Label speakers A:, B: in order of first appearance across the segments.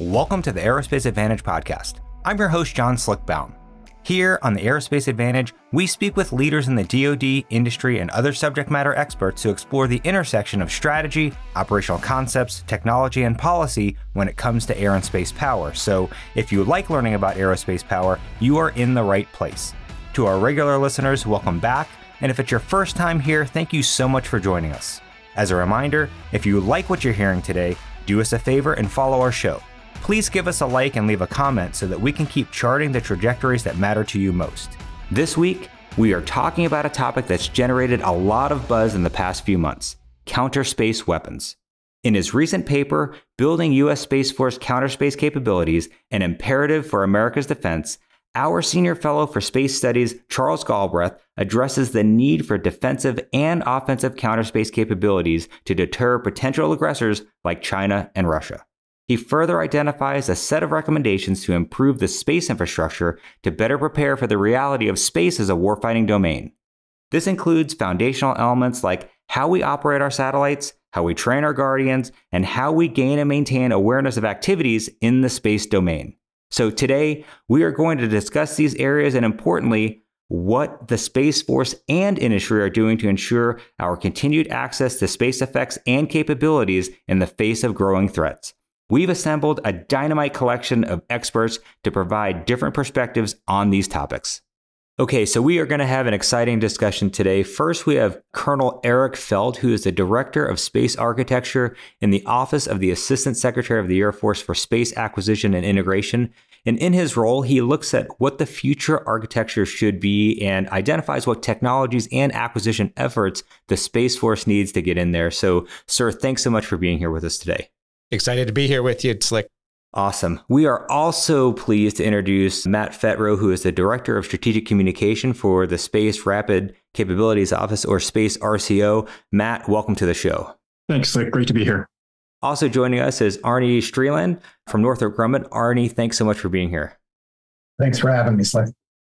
A: Welcome to the Aerospace Advantage podcast. I'm your host, John Slick Baum. Here on the Aerospace Advantage, we speak with leaders in the DoD, industry, and other subject matter experts to explore the intersection of strategy, operational concepts, technology, and policy when it comes to air and space power. So, if you like learning about aerospace power, you are in the right place. To our regular listeners, welcome back. And if it's your first time here, thank you so much for joining us. As a reminder, if you like what you're hearing today, do us a favor and follow our show. Please give us a like and leave a comment so that we can keep charting the trajectories that matter to you most. This week, we are talking about a topic that's generated a lot of buzz in the past few months counter space weapons. In his recent paper, Building U.S. Space Force Counter Space Capabilities An Imperative for America's Defense, our senior fellow for space studies, Charles Galbreath, addresses the need for defensive and offensive counter space capabilities to deter potential aggressors like China and Russia. He further identifies a set of recommendations to improve the space infrastructure to better prepare for the reality of space as a warfighting domain. This includes foundational elements like how we operate our satellites, how we train our guardians, and how we gain and maintain awareness of activities in the space domain. So, today we are going to discuss these areas and, importantly, what the Space Force and industry are doing to ensure our continued access to space effects and capabilities in the face of growing threats. We've assembled a dynamite collection of experts to provide different perspectives on these topics. Okay, so we are going to have an exciting discussion today. First, we have Colonel Eric Felt, who is the Director of Space Architecture in the Office of the Assistant Secretary of the Air Force for Space Acquisition and Integration. And in his role, he looks at what the future architecture should be and identifies what technologies and acquisition efforts the Space Force needs to get in there. So, sir, thanks so much for being here with us today.
B: Excited to be here with you, Slick.
A: Awesome. We are also pleased to introduce Matt Fetrow, who is the Director of Strategic Communication for the Space Rapid Capabilities Office, or Space RCO. Matt, welcome to the show.
C: Thanks, Slick. Great to be here.
A: Also joining us is Arnie Streland from Northrop Grumman. Arnie, thanks so much for being here.
D: Thanks for having me, Slick.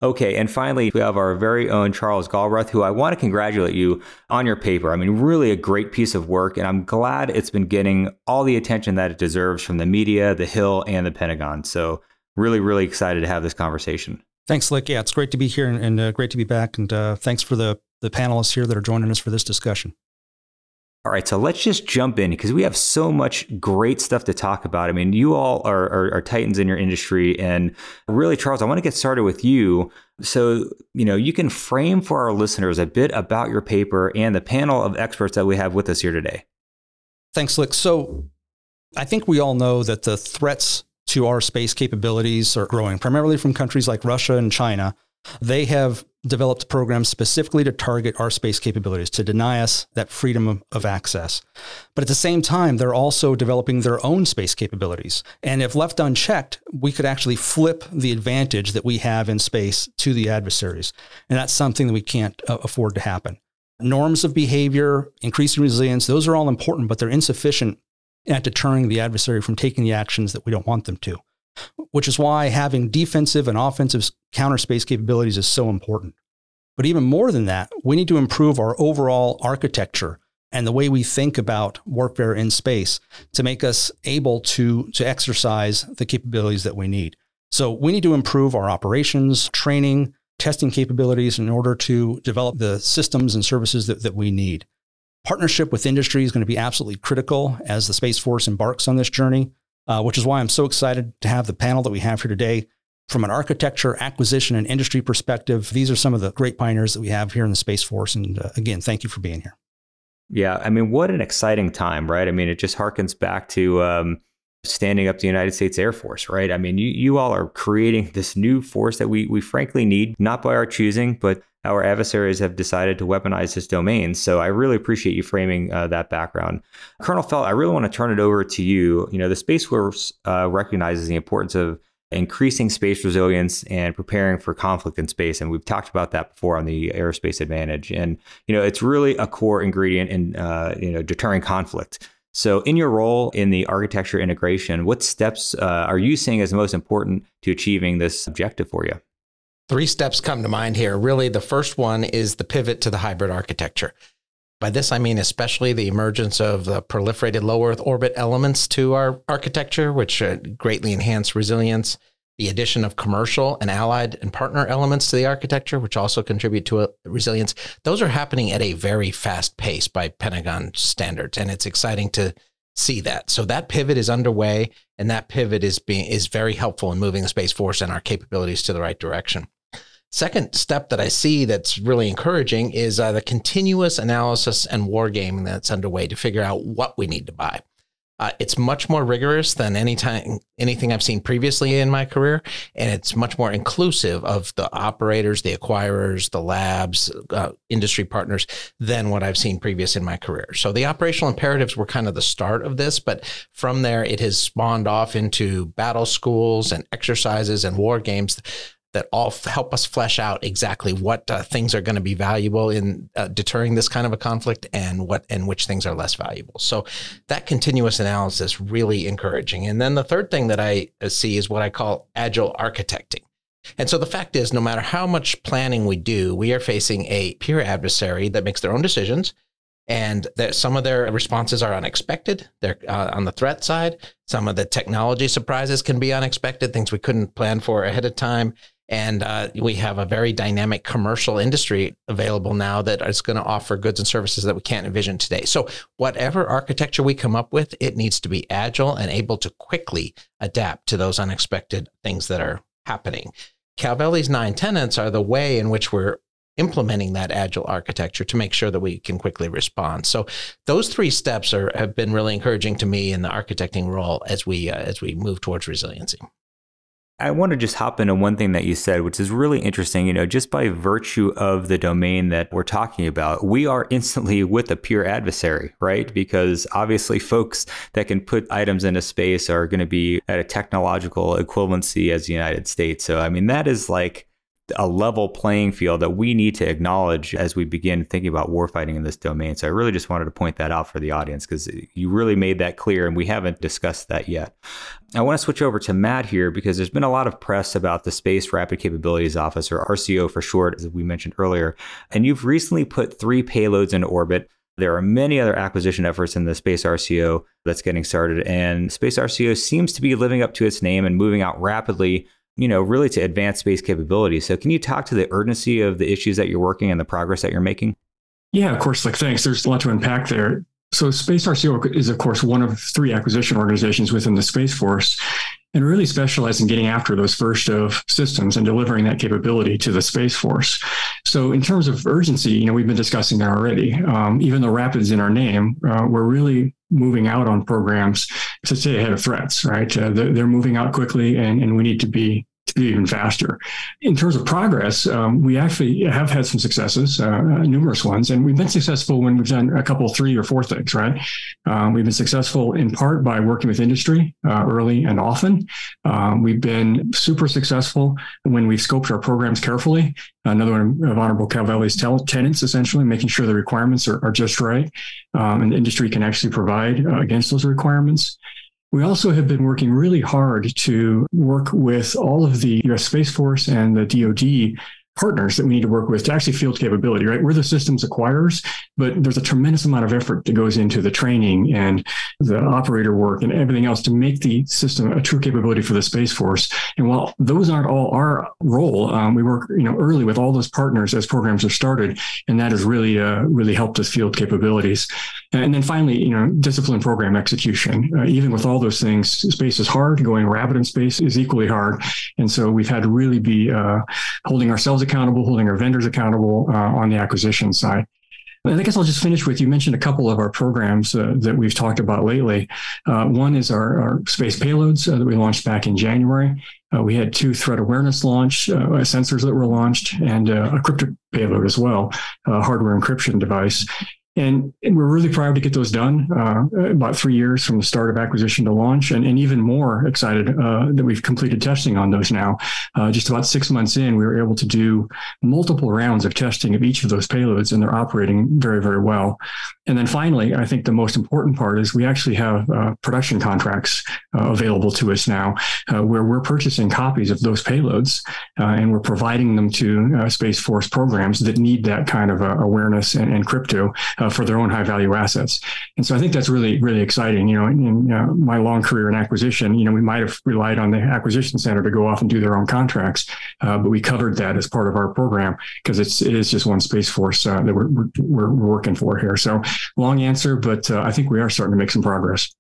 A: Okay, and finally, we have our very own Charles Galbreath, who I want to congratulate you on your paper. I mean, really a great piece of work, and I'm glad it's been getting all the attention that it deserves from the media, the Hill, and the Pentagon. So, really, really excited to have this conversation.
E: Thanks, Slick. Yeah, it's great to be here and, and uh, great to be back. And uh, thanks for the, the panelists here that are joining us for this discussion.
A: All right, so let's just jump in because we have so much great stuff to talk about. I mean, you all are, are, are, titans in your industry, and really, Charles, I want to get started with you. So, you know, you can frame for our listeners a bit about your paper and the panel of experts that we have with us here today.
E: Thanks, Slick. So, I think we all know that the threats to our space capabilities are growing, primarily from countries like Russia and China. They have developed programs specifically to target our space capabilities, to deny us that freedom of, access. But at the same time, they're also developing their own space capabilities. And if left unchecked, we could actually flip the advantage that we have in space to the adversaries. And that's something that we can't uh, afford to happen. Norms of behavior, increasing resilience, those are all important, but they're insufficient at deterring the adversary from taking the actions that we don't want them to which is why having defensive and offensive counter space capabilities is so important. But even more than that, we need to improve our overall architecture and the way we think about warfare in space to make us able to, to exercise the capabilities that we need. So we need to improve our operations, training, testing capabilities in order to develop the systems and services that, that we need. Partnership with industry is going to be absolutely critical as the Space Force embarks on this journey uh, which is why I'm so excited to have the panel that we have here today. From an architecture, acquisition, and industry perspective, these are some of the great pioneers that we have here in the Space Force. And uh, again, thank you for being here.
A: Yeah, I mean, what an exciting time, right? I mean, it just harkens back to um, standing up the United States Air Force, right? I mean, you, you all are creating this new force that we, we frankly need, not by our choosing, but our adversaries have decided to weaponize this domain. So I really appreciate you framing uh, that background. Colonel Felt, I really want to turn it over to you. You know, the Space Force uh, recognizes the importance of increasing space resilience and preparing for conflict in space. And we've talked about that before on the Aerospace Advantage. And, you know, it's really a core ingredient in, uh, you know, deterring conflict. So, in your role in the architecture integration, what steps uh, are you seeing as most important to achieving this objective for you?
B: Three steps come to mind here. Really, the first one is the pivot to the hybrid architecture. By this, I mean especially the emergence of the proliferated low Earth orbit elements to our architecture, which uh, greatly enhance resilience. The addition of commercial and allied and partner elements to the architecture, which also contribute to resilience. Those are happening at a very fast pace by Pentagon standards. And it's exciting to see that. So that pivot is underway, and that pivot is being is very helpful in moving the Space Force and our capabilities to the right direction. Second step that I see that's really encouraging is uh, the continuous analysis and wargaming that's underway to figure out what we need to buy. Uh, it's much more rigorous than any time, anything I've seen previously in my career, and it's much more inclusive of the operators, the acquirers, the labs, uh, industry partners than what I've seen previous in my career. So the operational imperatives were kind of the start of this, but from there it has spawned off into battle schools and exercises and war games that all f- help us flesh out exactly what uh, things are going to be valuable in uh, deterring this kind of a conflict and what and which things are less valuable. So that continuous analysis really encouraging. And then the third thing that I uh, see is what I call agile architecting. And so the fact is, no matter how much planning we do, we are facing a peer adversary that makes their own decisions. And that some of their responses are unexpected. They're uh, on the threat side. Some of the technology surprises can be unexpected, things we couldn't plan for ahead of time. And uh, we have a very dynamic commercial industry available now that is going to offer goods and services that we can't envision today. So, whatever architecture we come up with, it needs to be agile and able to quickly adapt to those unexpected things that are happening. Calvelli's nine tenants are the way in which we're implementing that agile architecture to make sure that we can quickly respond. So those three steps are have been really encouraging to me in the architecting role as we uh, as we move towards resiliency.
A: I want to just hop into one thing that you said, which is really interesting. You know, just by virtue of the domain that we're talking about, we are instantly with a peer adversary, right? Because obviously, folks that can put items into space are going to be at a technological equivalency as the United States. So, I mean, that is like a level playing field that we need to acknowledge as we begin thinking about warfighting in this domain. So I really just wanted to point that out for the audience because you really made that clear and we haven't discussed that yet. I want to switch over to Matt here because there's been a lot of press about the Space Rapid Capabilities Office, or RCO for short, as we mentioned earlier. And you've recently put three payloads into orbit. There are many other acquisition efforts in the Space RCO that's getting started, and Space RCO seems to be living up to its name and moving out rapidly you know, really to advance space capabilities. So, can you talk to the urgency of the issues that you're working and the progress that you're making?
C: Yeah, of course. Like, thanks. There's a lot to unpack there. So, Space RCO is, of course, one of three acquisition organizations within the Space Force and really specialize in getting after those first of systems and delivering that capability to the Space Force. So, in terms of urgency, you know, we've been discussing that already. Um, even though Rapid's in our name, uh, we're really moving out on programs to stay ahead of threats, right? Uh, they're, they're, moving out quickly and, and we need to be to be even faster. In terms of progress, um, we actually have had some successes, uh, numerous ones, and we've been successful when we've done a couple, three or four things, right? Um, we've been successful in part by working with industry uh, early and often. Um, we've been super successful when we've scoped our programs carefully. Another one of Honorable Calvelli's tenants, essentially, making sure the requirements are, are just right um, and the industry can actually provide uh, against those requirements. We also have been working really hard to work with all of the US Space Force and the DoD partners that we need to work with to actually field capability, right? We're the systems acquirers, but there's a tremendous amount of effort that goes into the training and the operator work and everything else to make the system a true capability for the Space Force. And while those aren't all our role, um, we work, you know, early with all those partners as programs are started, and that has really, uh, really helped us field capabilities. And then finally, you know, discipline program execution. Uh, even with all those things, space is hard. Going rapid in space is equally hard. And so we've had to really be uh, holding ourselves accountable, holding our vendors accountable uh, on the acquisition side. And I guess I'll just finish with you mentioned a couple of our programs uh, that we've talked about lately. Uh, one is our, our space payloads uh, that we launched back in January. Uh, we had two threat awareness launch uh, sensors that were launched and uh, a cryptic payload as well, a hardware encryption device. And, and, we're really proud to get those done uh, about three years from the start of acquisition to launch, and, and even more excited uh, that we've completed testing on those now. Uh, just about six months in, we were able to do multiple rounds of testing of each of those payloads, and they're operating very, very well. And then finally, I think the most important part is we actually have uh, production contracts uh, available to us now uh, where we're purchasing copies of those payloads and we're providing them to Space Force programs that need that kind of awareness and, and crypto Uh, for their own high value assets. And so I think that's really, really exciting. You know, in, in uh, my long career in acquisition, you know, we might have relied on the acquisition center to go off and do their own contracts, uh, but we covered that as part of our program because it's, it is just one Space Force that we're, we're, we're working for here. So long answer, but uh, I think we are starting to make some progress.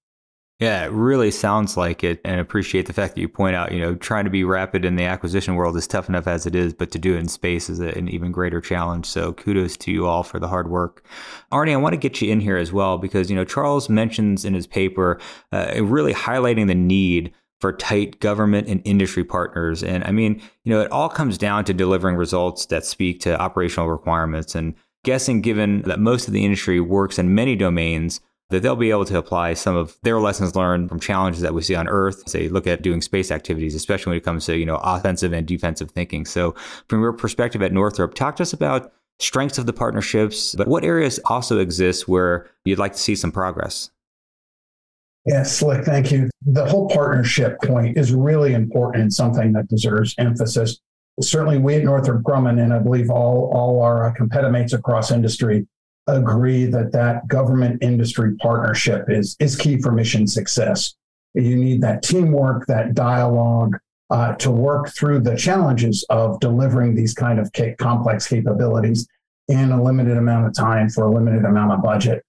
A: Yeah, it really sounds like it, and appreciate the fact that you point out, you know, trying to be rapid in the acquisition world is tough enough as it is, but to do it in space is an even greater challenge. So kudos to you all for the hard work. Arnie, I want to get you in here as well because, you know, Charles mentions in his paper uh, really highlighting the need for tight government and industry partners. And I mean, you know, it all comes down to delivering results that speak to operational requirements. And guessing, given that most of the industry works in many domains, that they'll be able to apply some of their lessons learned from challenges that we see on Earth. Say, look at doing space activities, especially when it comes to you know offensive and defensive thinking. So, from your perspective at Northrop, talk to us about strengths of the partnerships, but what areas also exist where you'd like to see some progress.
D: Yes, Slick, thank you. The whole partnership point is really important and something that deserves emphasis certainly we at Northrop Grumman, and I believe all, all our competitors across industry agree that that government industry partnership is, is key for mission success. You need that teamwork, that dialogue uh, to work through the challenges of delivering these kind of ca- complex capabilities in a limited amount of time for a limited amount of budget.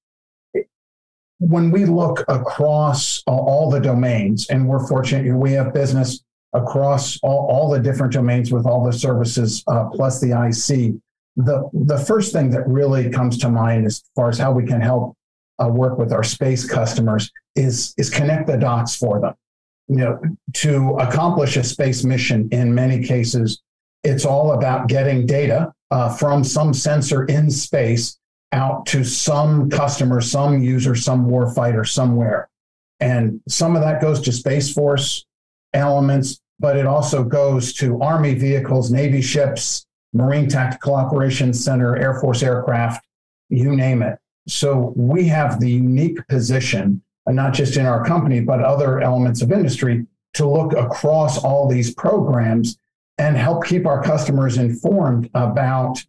D: When we look across all the domains, and we're fortunate, we have business across all, all the different domains with all the services uh, plus the IC. The, the first thing that really comes to mind as far as how we can help uh, work with our space customers is, is connect the dots for them. You know, to accomplish a space mission in many cases, it's all about getting data uh, from some sensor in space out to some customer, some user, some warfighter somewhere. And some of that goes to Space Force elements, but it also goes to Army vehicles, Navy ships, Marine Tactical Operations Center, Air Force aircraft, you name it. So we have the unique position, and not just in our company, but other elements of industry, to look across all these programs and help keep our customers informed about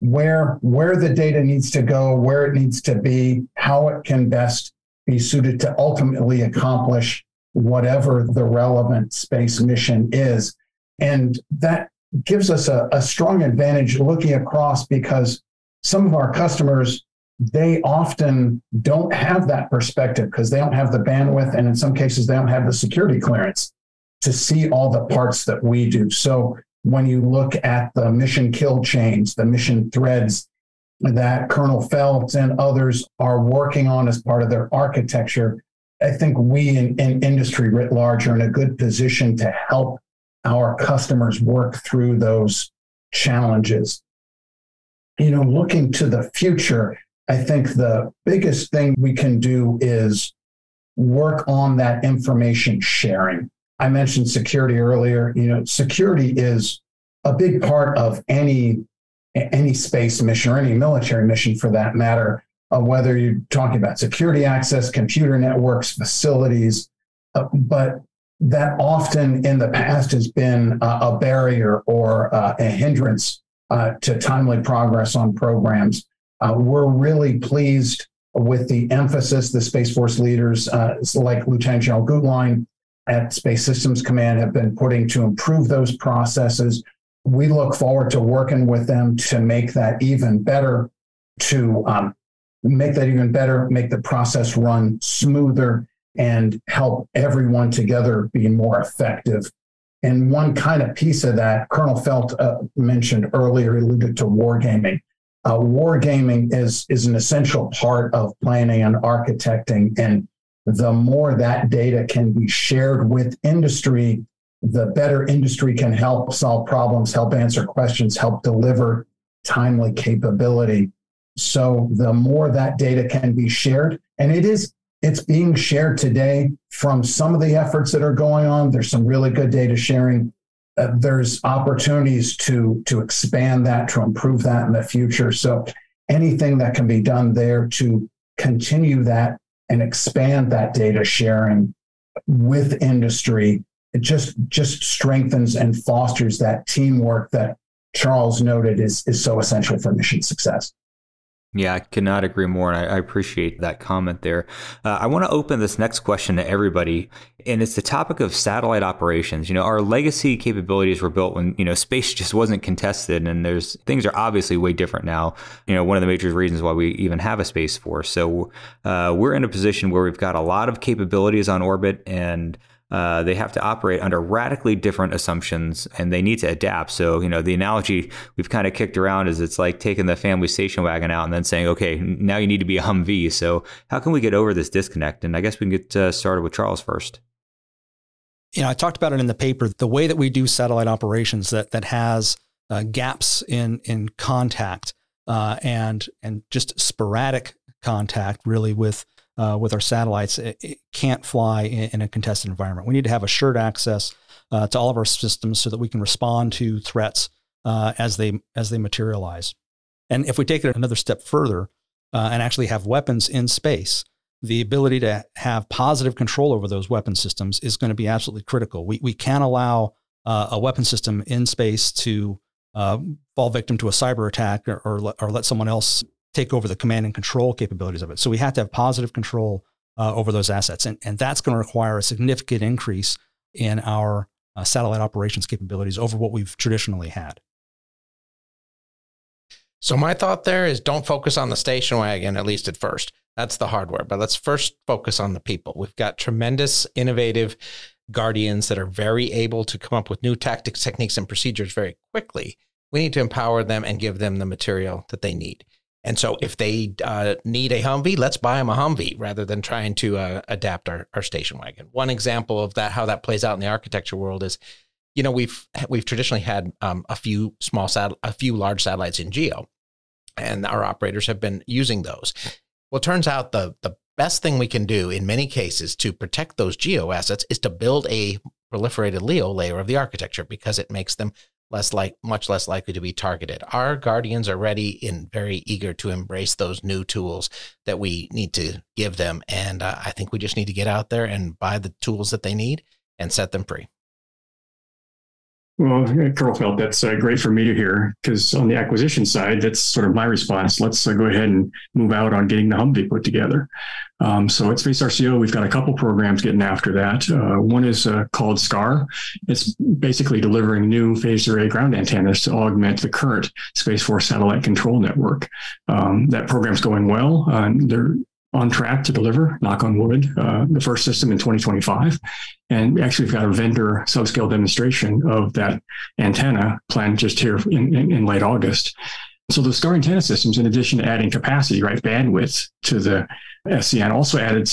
D: where where the data needs to go, where it needs to be, how it can best be suited to ultimately accomplish whatever the relevant space mission is. And that gives us a, a strong advantage looking across because some of our customers they often don't have that perspective because they don't have the bandwidth and in some cases they don't have the security clearance to see all the parts that we do. So when you look at the mission kill chains the mission threads that colonel phelps and others are working on as part of their architecture I think we in, in industry writ large are in a good position to help our customers work through those challenges. You know, looking to the future, I think the biggest thing we can do is work on that information sharing. I mentioned security earlier. You know, security is a big part of any any space mission or any military mission for that matter uh, whether you're talking about security access, computer networks, facilities, uh, but that often in the past has been a barrier or uh, a hindrance uh, to timely progress on programs. Uh, we're really pleased with the emphasis the Space Force leaders, like Lieutenant General Guetlein at Space Systems Command, have been putting to improve those processes. We look forward to working with them to make that even better, to um, make that even better, make the process run smoother, and help everyone together be more effective. And one kind of piece of that, Colonel Felt uh, mentioned earlier, alluded to wargaming. Uh, wargaming is, is an essential part of planning and architecting. And the more that data can be shared with industry, the better industry can help solve problems, help answer questions, help deliver timely capability. So the more that data can be shared, and it is, it's being shared today from some of the efforts that are going on. There's some really good data sharing. Uh, there's opportunities to to expand that, to improve that in the future. So anything that can be done there to continue that and expand that data sharing with industry it just just strengthens and fosters that teamwork that Charles noted is is so essential for mission success.
A: Yeah, I cannot agree more. And I, I appreciate that comment there. Uh, I want to open this next question to everybody. And it's the topic of satellite operations. You know, our legacy capabilities were built when, you know, space just wasn't contested. And there's things are obviously way different now. You know, one of the major reasons why we even have a space force. So uh, we're in a position where we've got a lot of capabilities on orbit and uh, they have to operate under radically different assumptions and they need to adapt. So, you know, the analogy we've kind of kicked around is it's like taking the family station wagon out and then saying, okay, now you need to be a Humvee. So, how can we get over this disconnect? And I guess we can get uh, started with Charles first.
E: You know, I talked about it in the paper. The way that we do satellite operations that that has uh, gaps in in contact uh, and and just sporadic contact, really with uh, with our satellites, it, it can't fly in, in, a contested environment. We need to have assured access uh, to all of our systems so that we can respond to threats uh, as they as they materialize. And if we take it another step further uh, and actually have weapons in space, the ability to have positive control over those weapon systems is going to be absolutely critical. We we can't allow uh, a weapon system in space to uh, fall victim to a cyber attack or, or, or let someone else take over the command and control capabilities of it. So we have to have positive control uh, over those assets. And, and that's going to require a significant increase in our uh, satellite operations capabilities over what we've traditionally had.
B: So my thought there is don't focus on the station wagon, at least at first. That's the hardware. But let's first focus on the people. We've got tremendous, innovative guardians that are very able to come up with new tactics, techniques, and procedures very quickly. We need to empower them and give them the material that they need. And so, if they uh, need a Humvee, let's buy them a Humvee rather than trying to uh, adapt our, our station wagon. One example of that, how that plays out in the architecture world, is, you know, we've we've traditionally had um, a few small sat, a few large satellites in geo, and our operators have been using those. Well, it turns out the the best thing we can do in many cases to protect those geo assets is to build a proliferated LEO layer of the architecture because it makes them less like much less likely to be targeted. Our guardians are ready and very eager to embrace those new tools that we need to give them, and uh, I think we just need to get out there and buy the tools that they need and set them free.
C: Well, Carl felt that's uh, great for me to hear because on the acquisition side, that's sort of my response. Let's uh, go ahead and move out on getting the Humvee put together. Um, so at Space RCO, we've got a couple programs getting after that. Uh, one is uh, called SCAR. It's basically delivering new phased array ground antennas to augment the current Space Force satellite control network. Um, that program's going well. They're on track to deliver, knock on wood, uh, the first system in 2025. And actually, we've got a vendor subscale demonstration of that antenna planned just here in, in, in late August. So the SCAR antenna systems, in addition to adding capacity, right, bandwidth to the SCN, also added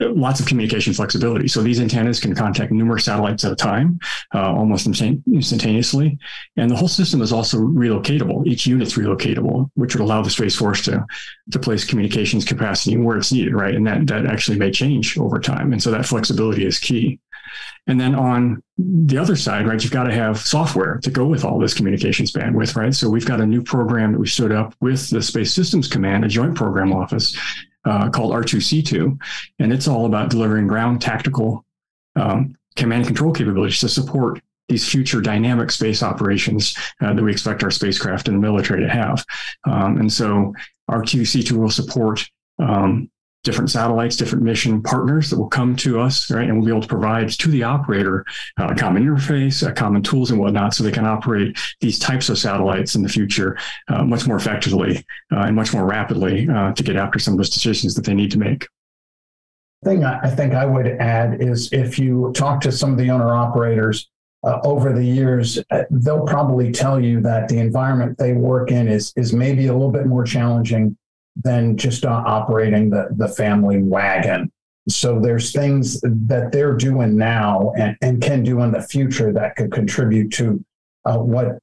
C: lots of communication flexibility. So these antennas can contact numerous satellites at a time, uh, almost instantaneously. And the whole system is also relocatable. Each unit's relocatable, which would allow the Space Force to, to place communications capacity where it's needed, right? And that, that actually may change over time. And so that flexibility is key. And then on the other side, right, you've got to have software to go with all this communications bandwidth, right? So we've got a new program that we stood up with the Space Systems Command, a joint program office uh, called R2C2, and it's all about delivering ground tactical um, command and control capabilities to support these future dynamic space operations uh, that we expect our spacecraft and the military to have. Um, and so R2C2 will support um, different satellites, different mission partners that will come to us, right? And we'll be able to provide to the operator uh, a common interface, uh, common tools and whatnot, so they can operate these types of satellites in the future uh, much more effectively uh, and much more rapidly uh, to get after some of those decisions that they need to make.
D: Thing I think I would add is if you talk to some of the owner operators uh, over the years, uh, they'll probably tell you that the environment they work in is is maybe a little bit more challenging than just uh, operating the, the family wagon. So there's things that they're doing now and, and can do in the future that could contribute to uh, what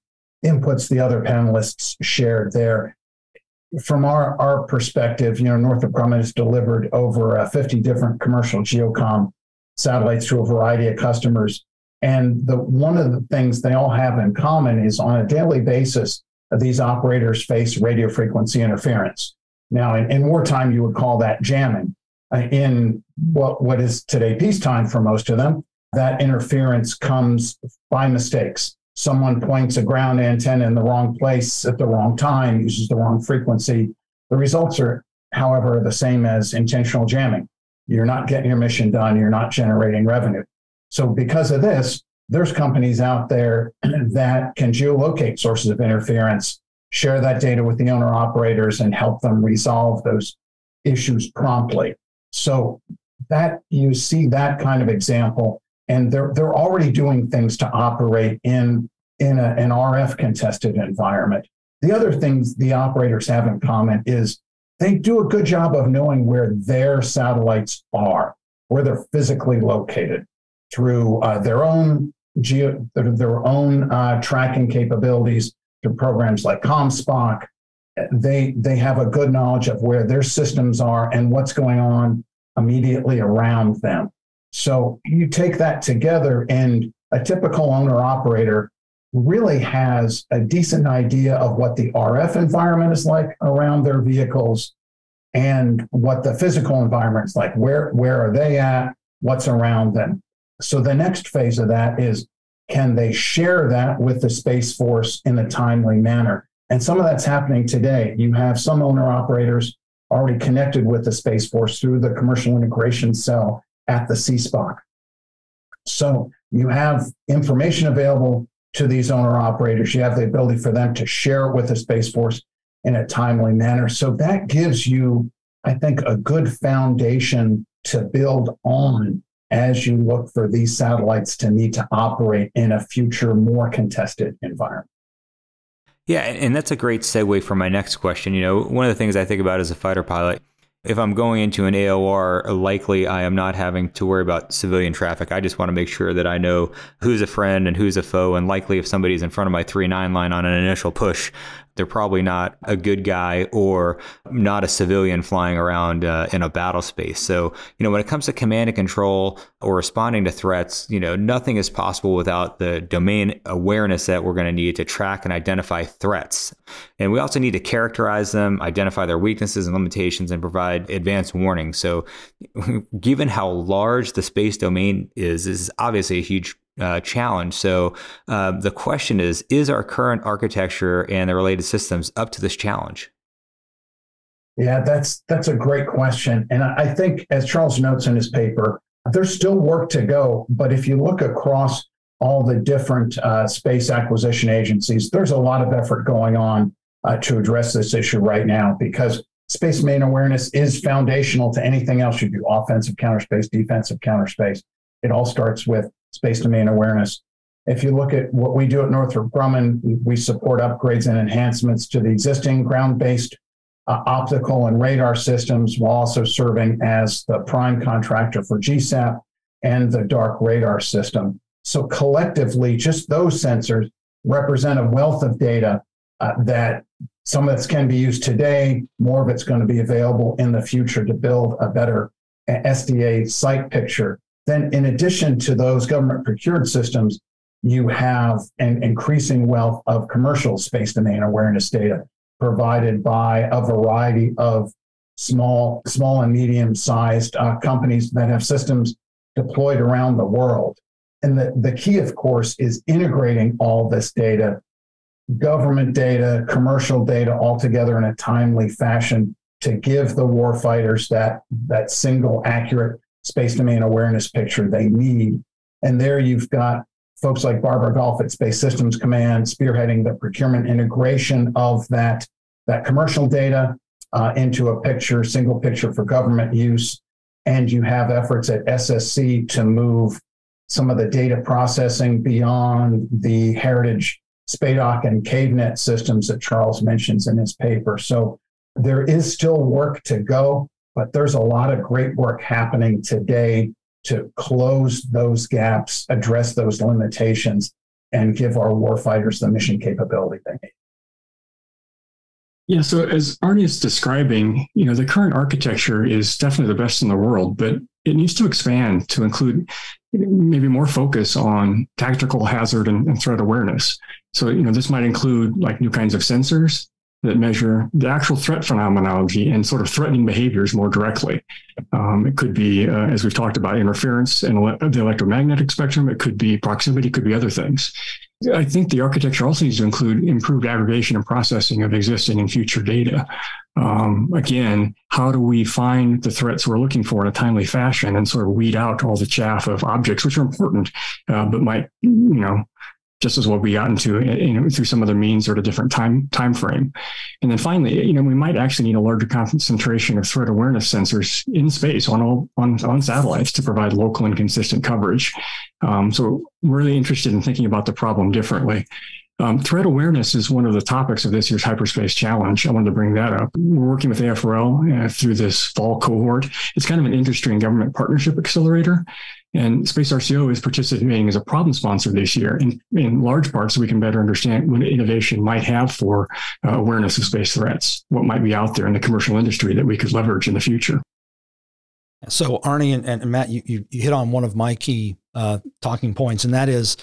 D: inputs the other panelists shared there. From our, our perspective, you know, Northrop Grumman has delivered over uh, 50 different commercial geocom satellites to a variety of customers. And the one of the things they all have in common is on a daily basis, these operators face radio frequency interference. Now, in, in wartime, you would call that jamming. Uh, in what, what is today peacetime for most of them, that interference comes by mistakes. Someone points a ground antenna in the wrong place at the wrong time, uses the wrong frequency. The results are, however, the same as intentional jamming. You're not getting your mission done, you're not generating revenue. So, because of this, there's companies out there that can geolocate sources of interference, share that data with the owner operators, and help them resolve those issues promptly. So that you see that kind of example, and they're they're already doing things to operate in in a, an RF contested environment. The other things the operators have in common is they do a good job of knowing where their satellites are, where they're physically located through uh, their own geo, their own uh, tracking capabilities through programs like ComSpOC. They they have a good knowledge of where their systems are and what's going on immediately around them. So you take that together, and a typical owner operator really has a decent idea of what the RF environment is like around their vehicles and what the physical environment is like. Where where are they at? What's around them? So the next phase of that is can they share that with the Space Force in a timely manner? And some of that's happening today. You have some owner operators already connected with the Space Force through the commercial integration cell at the CSPOC. So you have information available to these owner operators. You have the ability for them to share it with the Space Force in a timely manner. So that gives you, I think, a good foundation to build on as you look for these satellites to need to operate in a future more contested environment.
A: Yeah, and that's a great segue for my next question. You know, one of the things I think about as a fighter pilot if I'm going into an AOR, likely I am not having to worry about civilian traffic. I just want to make sure that I know who's a friend and who's a foe. And likely, if somebody's in front of my 3 9 line on an initial push, they're probably not a good guy or not a civilian flying around uh, in a battle space. So, you know, when it comes to command and control or responding to threats, you know, nothing is possible without the domain awareness that we're going to need to track and identify threats. And we also need to characterize them, identify their weaknesses and limitations, and provide advanced warning. So, given how large the space domain is, this is obviously a huge uh, challenge. So uh, the question is Is our current architecture and the related systems up to this challenge?
D: Yeah, that's that's a great question, and I think, as Charles notes in his paper, there's still work to go. But if you look across all the different uh, space acquisition agencies, there's a lot of effort going on uh, to address this issue right now because space domain awareness is foundational to anything else you do: offensive counter space, defensive counter space. It all starts with space domain awareness. If you look at what we do at Northrop Grumman, we support upgrades and enhancements to the existing ground based uh, optical and radar systems while also serving as the prime contractor for GSAP and the DARC radar system. So, collectively, just those sensors represent a wealth of data uh, that some of it can be used today, more of it's going to be available in the future to build a better SDA site picture then, in addition to those government procured systems, you have an increasing wealth of commercial space domain awareness data provided by a variety of small, small and medium sized uh, companies that have systems deployed around the world. And the, the key, of course, is integrating all this data, government data, commercial data, all together in a timely fashion to give the warfighters that, that single accurate space domain awareness picture they need. And there you've got folks like Barbara Golf at Space Systems Command spearheading the procurement integration of that, that commercial data uh, into a picture, single picture for government use. And you have efforts at SSC to move some of the data processing beyond the heritage SPADOC and CaveNet systems that Charles mentions in his paper. So there is still work to go. But there's a lot of great work happening today to close those gaps, address those limitations, and give our warfighters the mission capability they need.
C: Yeah, so as Arnie is describing, you know, the current architecture is definitely the best in the world, but it needs to expand to include maybe more focus on tactical hazard and, and threat awareness. So, you know, this might include like new kinds of sensors that measure the actual threat phenomenology and sort of threatening behaviors more directly. Um, it could be, uh, as we've talked about, interference in ele- the electromagnetic spectrum. It could be proximity, it could be other things. I think the architecture also needs to include improved aggregation and processing of existing and future data. Um, again, how do we find the threats we're looking for in a timely fashion and sort of weed out all the chaff of objects, which are important, uh, but might, you know, just as what we got into you know through some other means or at a different time time frame. And then finally you know we might actually need a larger concentration of threat awareness sensors in space on all on, on satellites to provide local and consistent coverage. Um, so we're really interested in thinking about the problem differently um, threat awareness is one of the topics of this year's Hyperspace Challenge. I wanted to bring that up. We're working with AFRL uh, through this fall cohort. It's kind of an industry and government partnership accelerator. And Space RCO is participating as a problem sponsor this year in, in large part so we can better understand what innovation might have for uh, awareness of space threats, what might be out there in the commercial industry that we could leverage in the future.
E: So, Arnie and, and Matt, you, you, you, hit on one of my key uh, talking points, and that is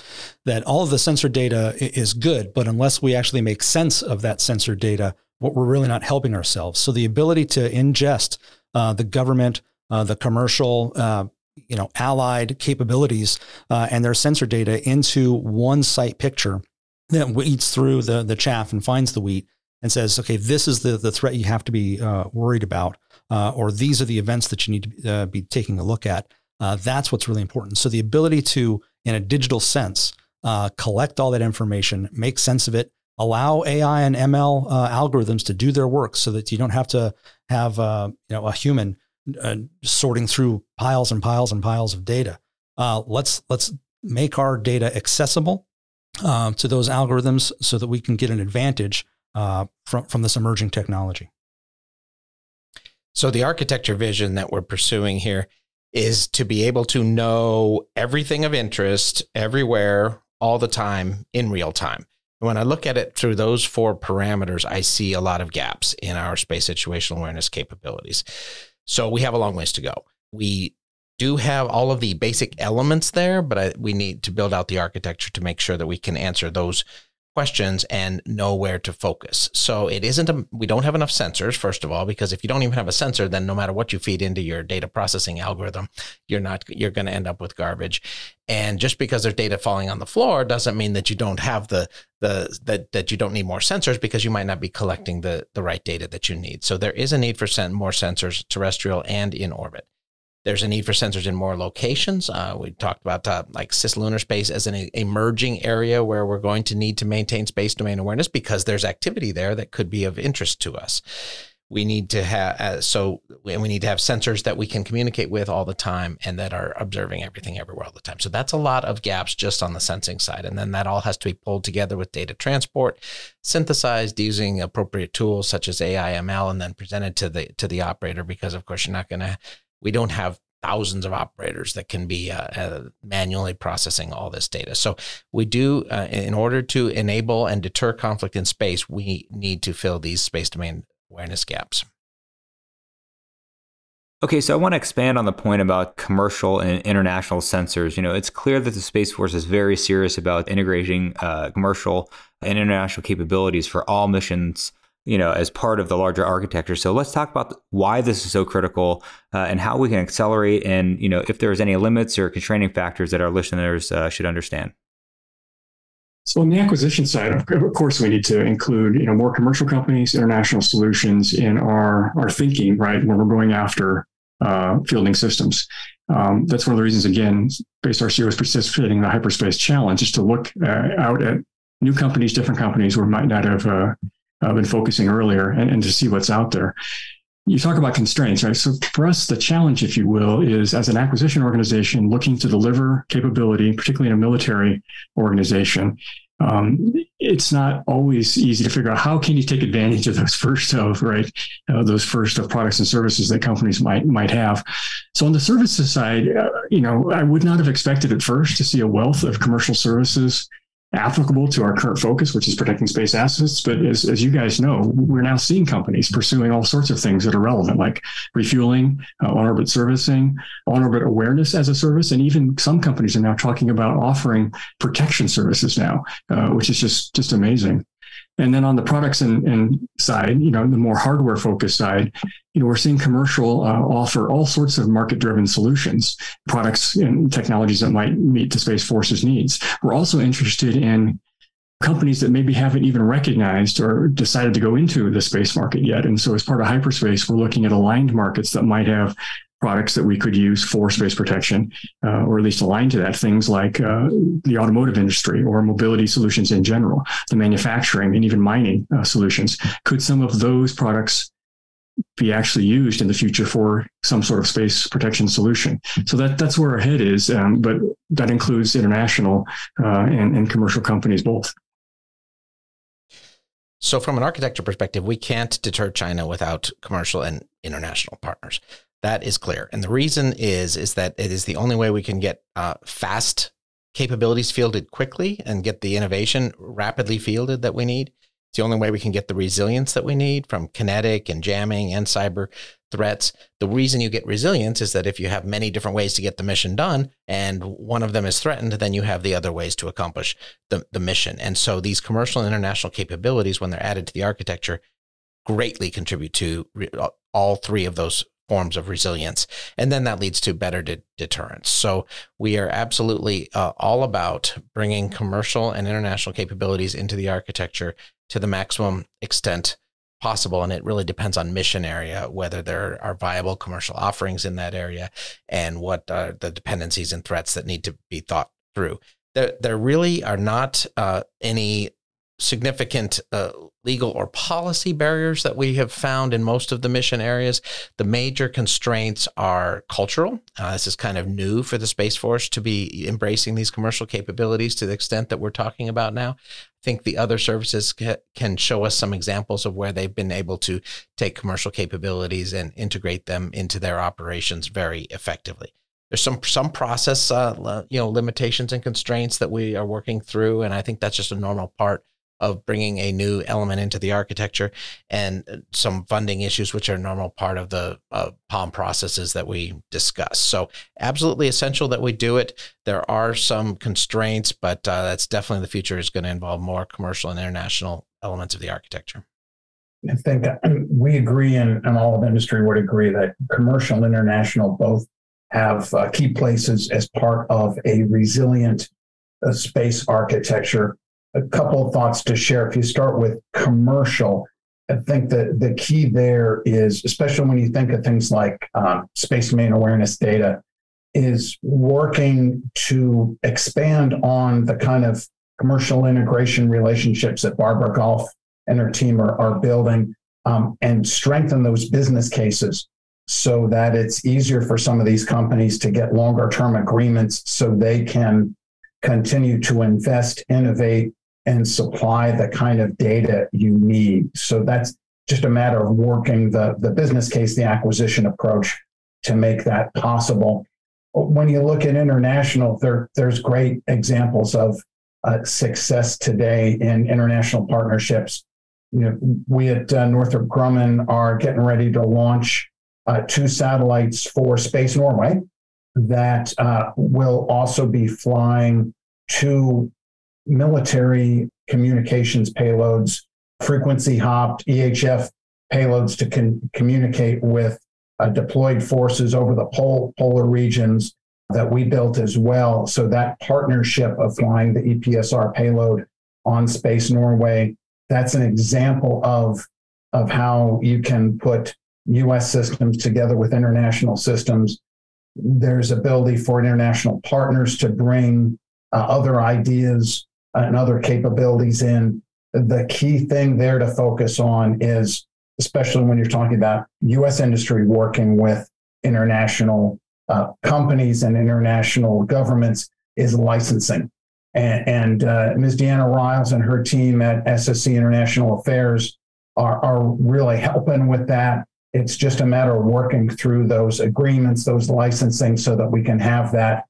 E: that all of the sensor data is good, but unless we actually make sense of that sensor data, what we're really not helping ourselves. So, the ability to ingest uh, the government, uh, the commercial, uh, you know, allied capabilities uh, and their sensor data into one site picture that weeds through the the chaff and finds the wheat and says, okay, this is the the threat you have to be uh, worried about, uh, or these are the events that you need to uh, be taking a look at. Uh, that's what's really important. So the ability to, in a digital sense, uh, collect all that information, make sense of it, allow AI and ML algorithms to do their work, so that you don't have to have you know a human sorting through piles and piles and piles of data. Let's let's make our data accessible uh, to those algorithms so that we can get an advantage uh, from from this emerging technology.
B: So the architecture vision that we're pursuing here is to be able to know everything of interest everywhere all the time in real time. When I look at it through those four parameters, I see a lot of gaps in our space situational awareness capabilities. So we have a long ways to go. We do have all of the basic elements there, but I, we need to build out the architecture to make sure that we can answer those questions and know where to focus. So it isn't a, we don't have enough sensors first of all because if you don't even have a sensor then no matter what you feed into your data processing algorithm, you're not you're going to end up with garbage. And just because there's data falling on the floor doesn't mean that you don't have the the that that you don't need more sensors because you might not be collecting the the right data that you need. So there is a need for more sensors terrestrial and in orbit. There's a need for sensors in more locations. Uh, we talked about uh, like cislunar space as an emerging area where we're going to need to maintain space domain awareness because there's activity there that could be of interest to us. We need to have uh, so we need to have sensors that we can communicate with all the time and that are observing everything everywhere all the time. So that's a lot of gaps just on the sensing side, and then that all has to be pulled together with data transport, synthesized using appropriate tools such as AI ML, and then presented to the to the operator because of course you're not going to we don't have thousands of operators that can be uh, uh, manually processing all this data. So we do, uh, in order to enable and deter conflict in space, we need to fill these space domain awareness gaps.
A: Okay, so I want to expand on the point about commercial and international sensors. You know, it's clear that the Space Force is very serious about integrating uh, commercial and international capabilities for all missions you know, as part of the larger architecture. So let's talk about why this is so critical uh, and how we can accelerate, and you know, if there's any limits or constraining factors that our listeners uh, should understand.
C: So on the acquisition side, of course, we need to include you know more commercial companies, international solutions in our our thinking, right? When we're going after uh, fielding systems. Um, that's one of the reasons, again, Space RCO is participating in the Hyperspace Challenge, is to look uh, out at new companies, different companies where might not have uh, been focusing earlier and, and to see what's out there. You talk about constraints, right? So for us, the challenge, if you will, is as an acquisition organization looking to deliver capability, particularly in a military organization, um, it's not always easy to figure out how can you take advantage of those first of right uh, those first of products and services that companies might might have so on the services side uh, you know i would not have expected at first to see a wealth of commercial services applicable to our current focus, which is protecting space assets. But as, as you guys know, we're now seeing companies pursuing all sorts of things that are relevant, like refueling, uh, on orbit servicing, on orbit awareness as a service. And even some companies are now talking about offering protection services now, uh, which is just, just amazing. And then on the products and, and side, you know, the more hardware focused side, you know, we're seeing commercial uh, offer all sorts of market driven solutions, products and technologies that might meet the Space Force's needs. We're also interested in companies that maybe haven't even recognized or decided to go into the space market yet. And so as part of hyperspace, we're looking at aligned markets that might have products that we could use for space protection, uh, or at least aligned to that. Things like uh, the automotive industry or mobility solutions in general, the manufacturing and even mining uh, solutions. Could some of those products be actually used in the future for some sort of space protection solution? So that that's where our head is, um, but that includes international uh, and, and commercial companies both.
B: So, from an architecture perspective, we can't deter China without commercial and international partners. That is clear. And the reason is is that it is the only way we can get uh, fast capabilities fielded quickly and get the innovation rapidly fielded that we need. It's the only way we can get the resilience that we need from kinetic and jamming and cyber threats. The reason you get resilience is that if you have many different ways to get the mission done and one of them is threatened, then you have the other ways to accomplish the, the mission. And so these commercial and international capabilities, when they're added to the architecture, greatly contribute to all three of those forms of resilience. And then that leads to better de- deterrence. So we are absolutely uh, all about bringing commercial and international capabilities into the architecture to the maximum extent possible. And it really depends on mission area, whether there are viable commercial offerings in that area and what are the dependencies and threats that need to be thought through. There, there really are not uh, any significant uh, legal or policy barriers that we have found in most of the mission areas. The major constraints are cultural. Uh, this is kind of new for the Space Force to be embracing these commercial capabilities to the extent that we're talking about now. I think the other services ca- can show us some examples of where they've been able to take commercial capabilities and integrate them into their operations very effectively there's some some process uh, you know limitations and constraints that we are working through and i think that's just a normal part of bringing a new element into the architecture and some funding issues, which are normal part of the uh, POM processes that we discuss. So, absolutely essential that we do it. There are some constraints, but uh, that's definitely the future is going to involve more commercial and international elements of the architecture.
D: I think we agree, and, and all of industry would agree that commercial and international both have uh, key places as part of a resilient uh, space architecture a couple of thoughts to share. If you start with commercial, I think that the key there is, especially when you think of things like um, space domain awareness data, is working to expand on the kind of commercial integration relationships that Barbara Golf and her team are, are building um, and strengthen those business cases so that it's easier for some of these companies to get longer term agreements so they can continue to invest, innovate, and supply the kind of data you need. So that's just a matter of working the, the business case, the acquisition approach to make that possible. When you look at international, there, there's great examples of uh, success today in international partnerships. You know, we at uh, Northrop Grumman are getting ready to launch uh, two satellites for Space Norway that uh, will also be flying two military communications payloads, frequency hopped EHF payloads to con- communicate with uh, deployed forces over the polar regions that we built as well. So that partnership of flying the EPSR payload on Space Norway, that's an example of, of how you can put US systems together with international systems. There's ability for international partners to bring uh, other ideas and other capabilities in. The key thing there to focus on is, especially when you're talking about US industry working with international uh, companies and international governments, is licensing. And, and uh, Ms. Deanna Riles and her team at SSC International Affairs are, are really helping with that. It's just a matter of working through those agreements, those licensing, so that we can have that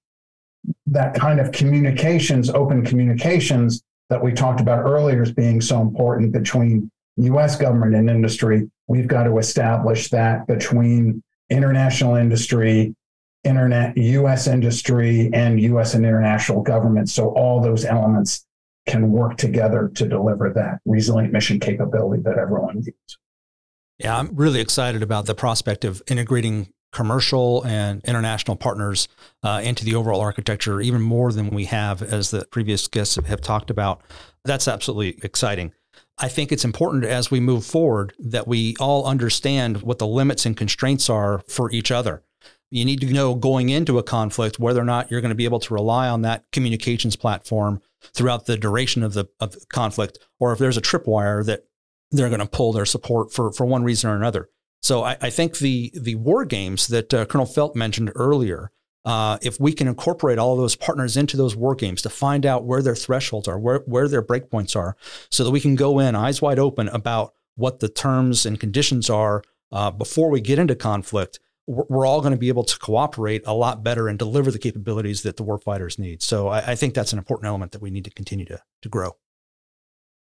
D: that kind of communications, open communications that we talked about earlier as being so important between US government and industry, we've got to establish that between international industry, internet, US industry, and US and international government. So all those elements can work together to deliver that resilient mission capability that everyone needs.
E: Yeah, I'm really excited about the prospect of integrating commercial and international partners uh, into the overall architecture, even more than we have, as the previous guests have talked about. That's absolutely exciting. I think it's important as we move forward that we all understand what the limits and constraints are for each other. You need to know going into a conflict whether or not you're going to be able to rely on that communications platform throughout the duration of the, of conflict, or if there's a tripwire that they're going to pull their support for, for one reason or another. So I, I think the the war games that uh, Colonel Felt mentioned earlier, uh, if we can incorporate all of those partners into those war games to find out where their thresholds are, where where their breakpoints are, so that we can go in eyes wide open about what the terms and conditions are uh, before we get into conflict, we're, we're all going to be able to cooperate a lot better and deliver the capabilities that the warfighters need. So I, I think that's an important element that we need to continue to to grow.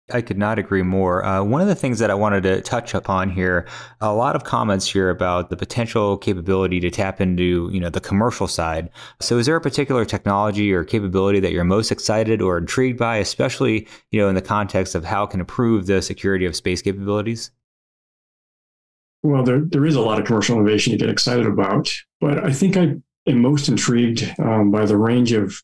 A: I could not agree more. Uh, one of the things that I wanted to touch upon here, a lot of comments here about the potential capability to tap into, you know, the commercial side. So, is there a particular technology or capability that you're most excited or intrigued by, especially, you know, in the context of how it can improve the security of space capabilities?
C: Well, there, there is a lot of commercial innovation to get excited about, but I think I am most intrigued um, by the range of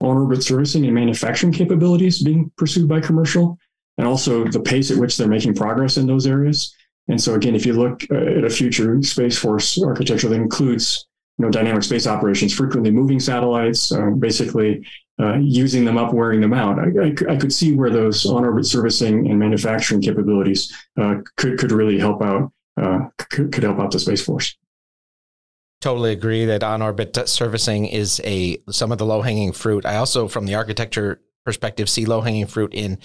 C: on-orbit servicing and manufacturing capabilities being pursued by commercial and also the pace at which they're making progress in those areas. And so, again, if you look uh, at a future Space Force architecture that includes you know, dynamic space operations, frequently moving satellites, uh, basically uh, using them up, wearing them out. I, I, I, could see where those on-orbit servicing and manufacturing capabilities uh, could could really help out uh, could, could help out the Space Force.
B: Totally agree that on-orbit servicing is a some of the low-hanging fruit. I also, from the architecture perspective, see low-hanging fruit in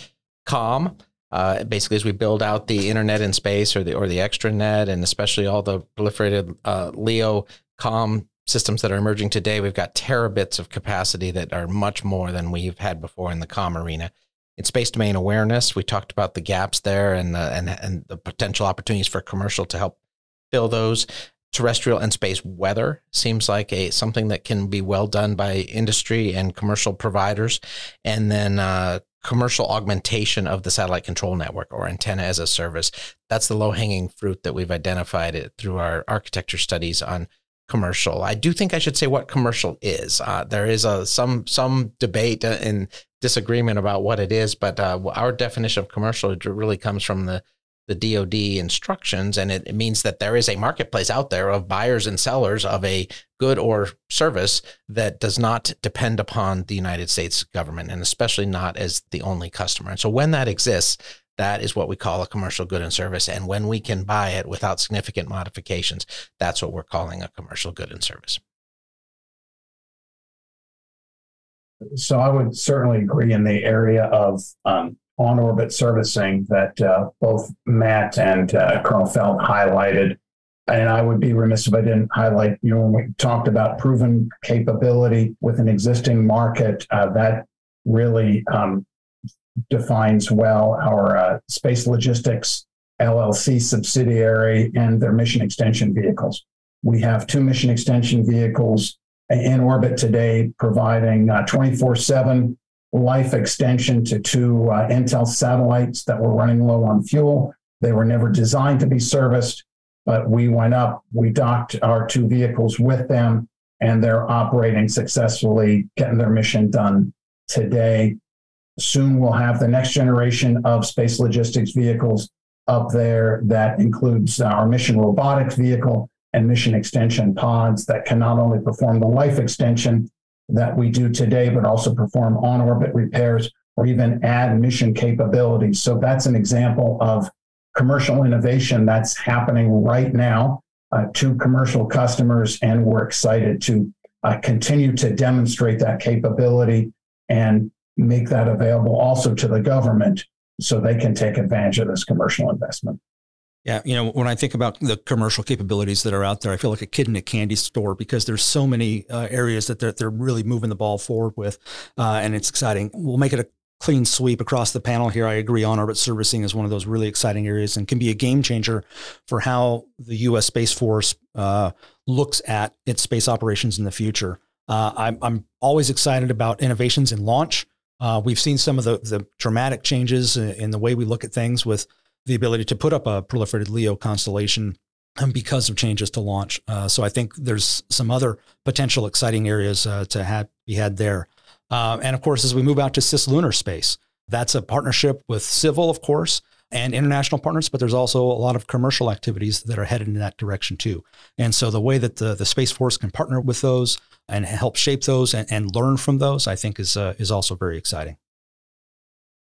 B: com. Uh, basically, as we build out the internet in space or the or the extranet, and especially all the proliferated uh, LEO com systems that are emerging today, we've got terabits of capacity that are much more than we've had before in the com arena. In space domain awareness, we talked about the gaps there and the, and and the potential opportunities for commercial to help fill those. Terrestrial and space weather seems like a something that can be well done by industry and commercial providers, and then uh, commercial augmentation of the satellite control network or antenna as a service. That's the low hanging fruit that we've identified it through our architecture studies on commercial. I do think I should say what commercial is. Uh, there is a some some debate and disagreement about what it is, but uh, our definition of commercial really comes from the the DoD instructions, and it, it, means that there is a marketplace out there of buyers and sellers of a good or service that does not depend upon the United States government, and especially not as the only customer. And so, when that exists, that is what we call a commercial good and service. And when we can buy it without significant modifications, that's what we're calling a commercial good and service.
D: So I would certainly agree in the area of um, on orbit servicing that uh, both Matt and uh, Colonel Felt highlighted. And I would be remiss if I didn't highlight, you know, when we talked about proven capability with an existing market, uh, that really um, defines well our uh, space logistics LLC subsidiary and their mission extension vehicles. We have two mission extension vehicles in orbit today, providing uh, 24 7 life extension to two uh, Intelsat satellites that were running low on fuel. They were never designed to be serviced, but we went up, we docked our two vehicles with them, and they're operating successfully, getting their mission done today. Soon we'll have the next generation of space logistics vehicles up there that includes our mission robotics vehicle and mission extension pods that can not only perform the life extension that we do today, but also perform on orbit repairs or even add mission capabilities. So that's an example of commercial innovation that's happening right now uh, to commercial customers. And we're excited to uh, continue to demonstrate that capability and make that available also to the government so they can take advantage of this commercial investment.
E: Yeah, you know, when I think about the commercial capabilities that are out there, I feel like a kid in a candy store because there's so many uh, areas that they're, they're really moving the ball forward with, uh, and it's exciting. We'll make it a clean sweep across the panel here. I agree on orbit servicing is one of those really exciting areas and can be a game changer for how the U.S. Space Force uh, looks at its space operations in the future. Uh, I'm, I'm always excited about innovations in launch. Uh, we've seen some of the, the dramatic changes in the way we look at things with the ability to put up a proliferated LEO constellation um, because of changes to launch. Uh, so I think there's some other potential exciting areas uh, to have, be had there. Uh, and of course, as we move out to cislunar space, that's a partnership with civil, of course, and international partners, but there's also a lot of commercial activities that are headed in that direction too. And so the way that the, the Space Force can partner with those and help shape those and, and learn from those, I think is, uh, is also very exciting.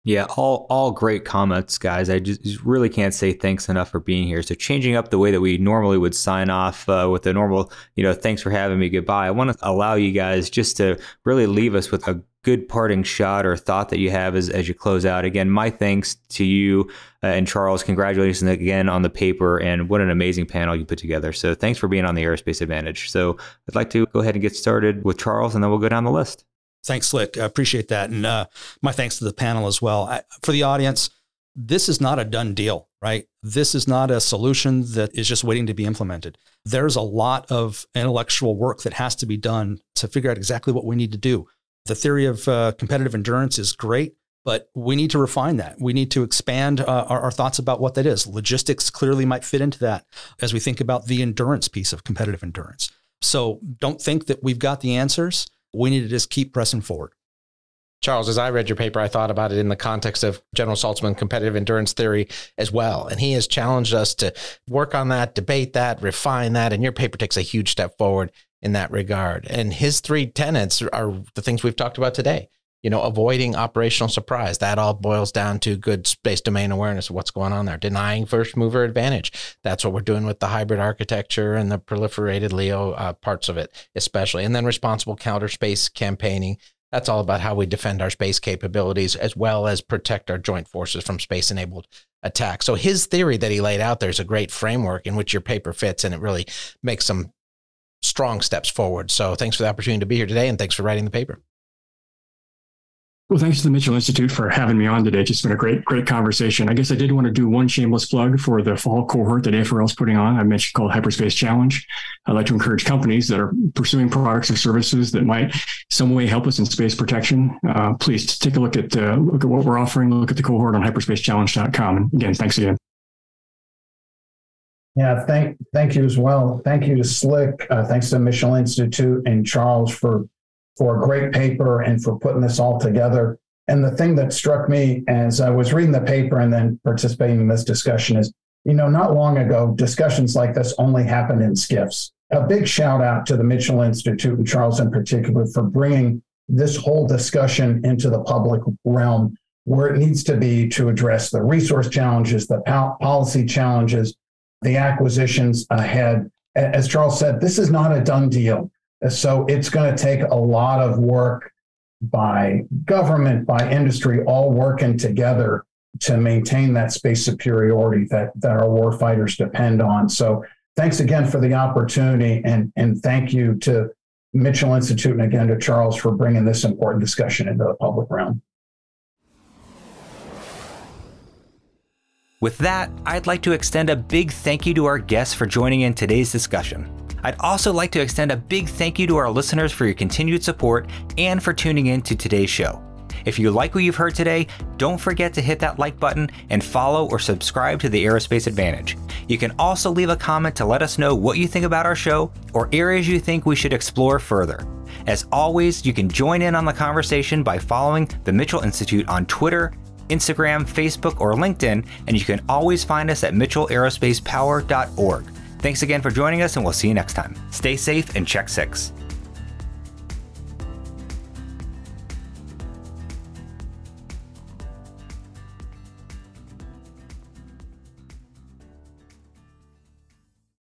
A: Yeah, all all great comments, guys. I just really can't say thanks enough for being here. So changing up the way that we normally would sign off uh, with the normal, you know, thanks for having me, goodbye. I want to allow you guys just to really leave us with a good parting shot or thought that you have as, as you close out. Again, my thanks to you uh, and Charles. Congratulations again on the paper and what an amazing panel you put together. So thanks for being on the Aerospace Advantage. So I'd like to go ahead and get started with Charles and then we'll go down the list.
E: Thanks, Slick. I appreciate that. And uh, my thanks to the panel as well. I, for the audience, this is not a done deal, right? This is not a solution that is just waiting to be implemented. There's a lot of intellectual work that has to be done to figure out exactly what we need to do. The theory of uh, competitive endurance is great, but we need to refine that. We need to expand uh, our, our, thoughts about what that is. Logistics clearly might fit into that as we think about the endurance piece of competitive endurance. So don't think that we've got the answers we need to just keep pressing forward.
B: Charles, as I read your paper, I thought about it in the context of General Saltzman competitive endurance theory as well. And he has challenged us to work on that, debate that, refine that. And your paper takes a huge step forward in that regard. And his three tenets are the things we've talked about today you know, avoiding operational surprise. That all boils down to good space domain awareness of what's going on there. Denying first mover advantage. That's what we're doing with the hybrid architecture and the proliferated LEO uh, parts of it, especially. And then responsible counter space campaigning. That's all about how we defend our space capabilities as well as protect our joint forces from space enabled attack. So his theory that he laid out there is a great framework in which your paper fits and it really makes some strong steps forward. So thanks for the opportunity to be here today and thanks for writing the paper.
C: Well, thanks to the Mitchell Institute for having me on today. It's just been a great, great conversation. I guess I did want to do one shameless plug for the fall cohort that AFRL is putting on. I mentioned called Hyperspace Challenge. I'd like to encourage companies that are pursuing products or services that might some way help us in space protection. Uh, please take a look at uh, look at what we're offering. Look at the cohort on hyperspacechallenge.com. And again, thanks again.
D: Yeah, thank thank you as well. Thank you to Slick. Uh, thanks to the Mitchell Institute and Charles for for a great paper and for putting this all together. And the thing that struck me as I was reading the paper and then participating in this discussion is, you know, not long ago, discussions like this only happened in SCIFs. A big shout out to the Mitchell Institute and Charles in particular for bringing this whole discussion into the public realm where it needs to be to address the resource challenges, the policy challenges, the acquisitions ahead. As Charles said, this is not a done deal. So it's going to take a lot of work by government, by industry, all working together to maintain that space superiority that, that our warfighters depend on. So thanks again for the opportunity and, and thank you to Mitchell Institute and again to Charles for bringing this important discussion into the public realm.
A: With that, I'd like to extend a big thank you to our guests for joining in today's discussion. I'd also like to extend a big thank you to our listeners for your continued support and for tuning in to today's show. If you like what you've heard today, don't forget to hit that like button and follow or subscribe to the Aerospace Advantage. You can also leave a comment to let us know what you think about our show or areas you think we should explore further. As always, you can join in on the conversation by following the Mitchell Institute on Twitter, Instagram, Facebook, or LinkedIn, and you can always find us at mitchellaerospacepower.org. Thanks again for joining us, and we'll see you next time. Stay safe and check six.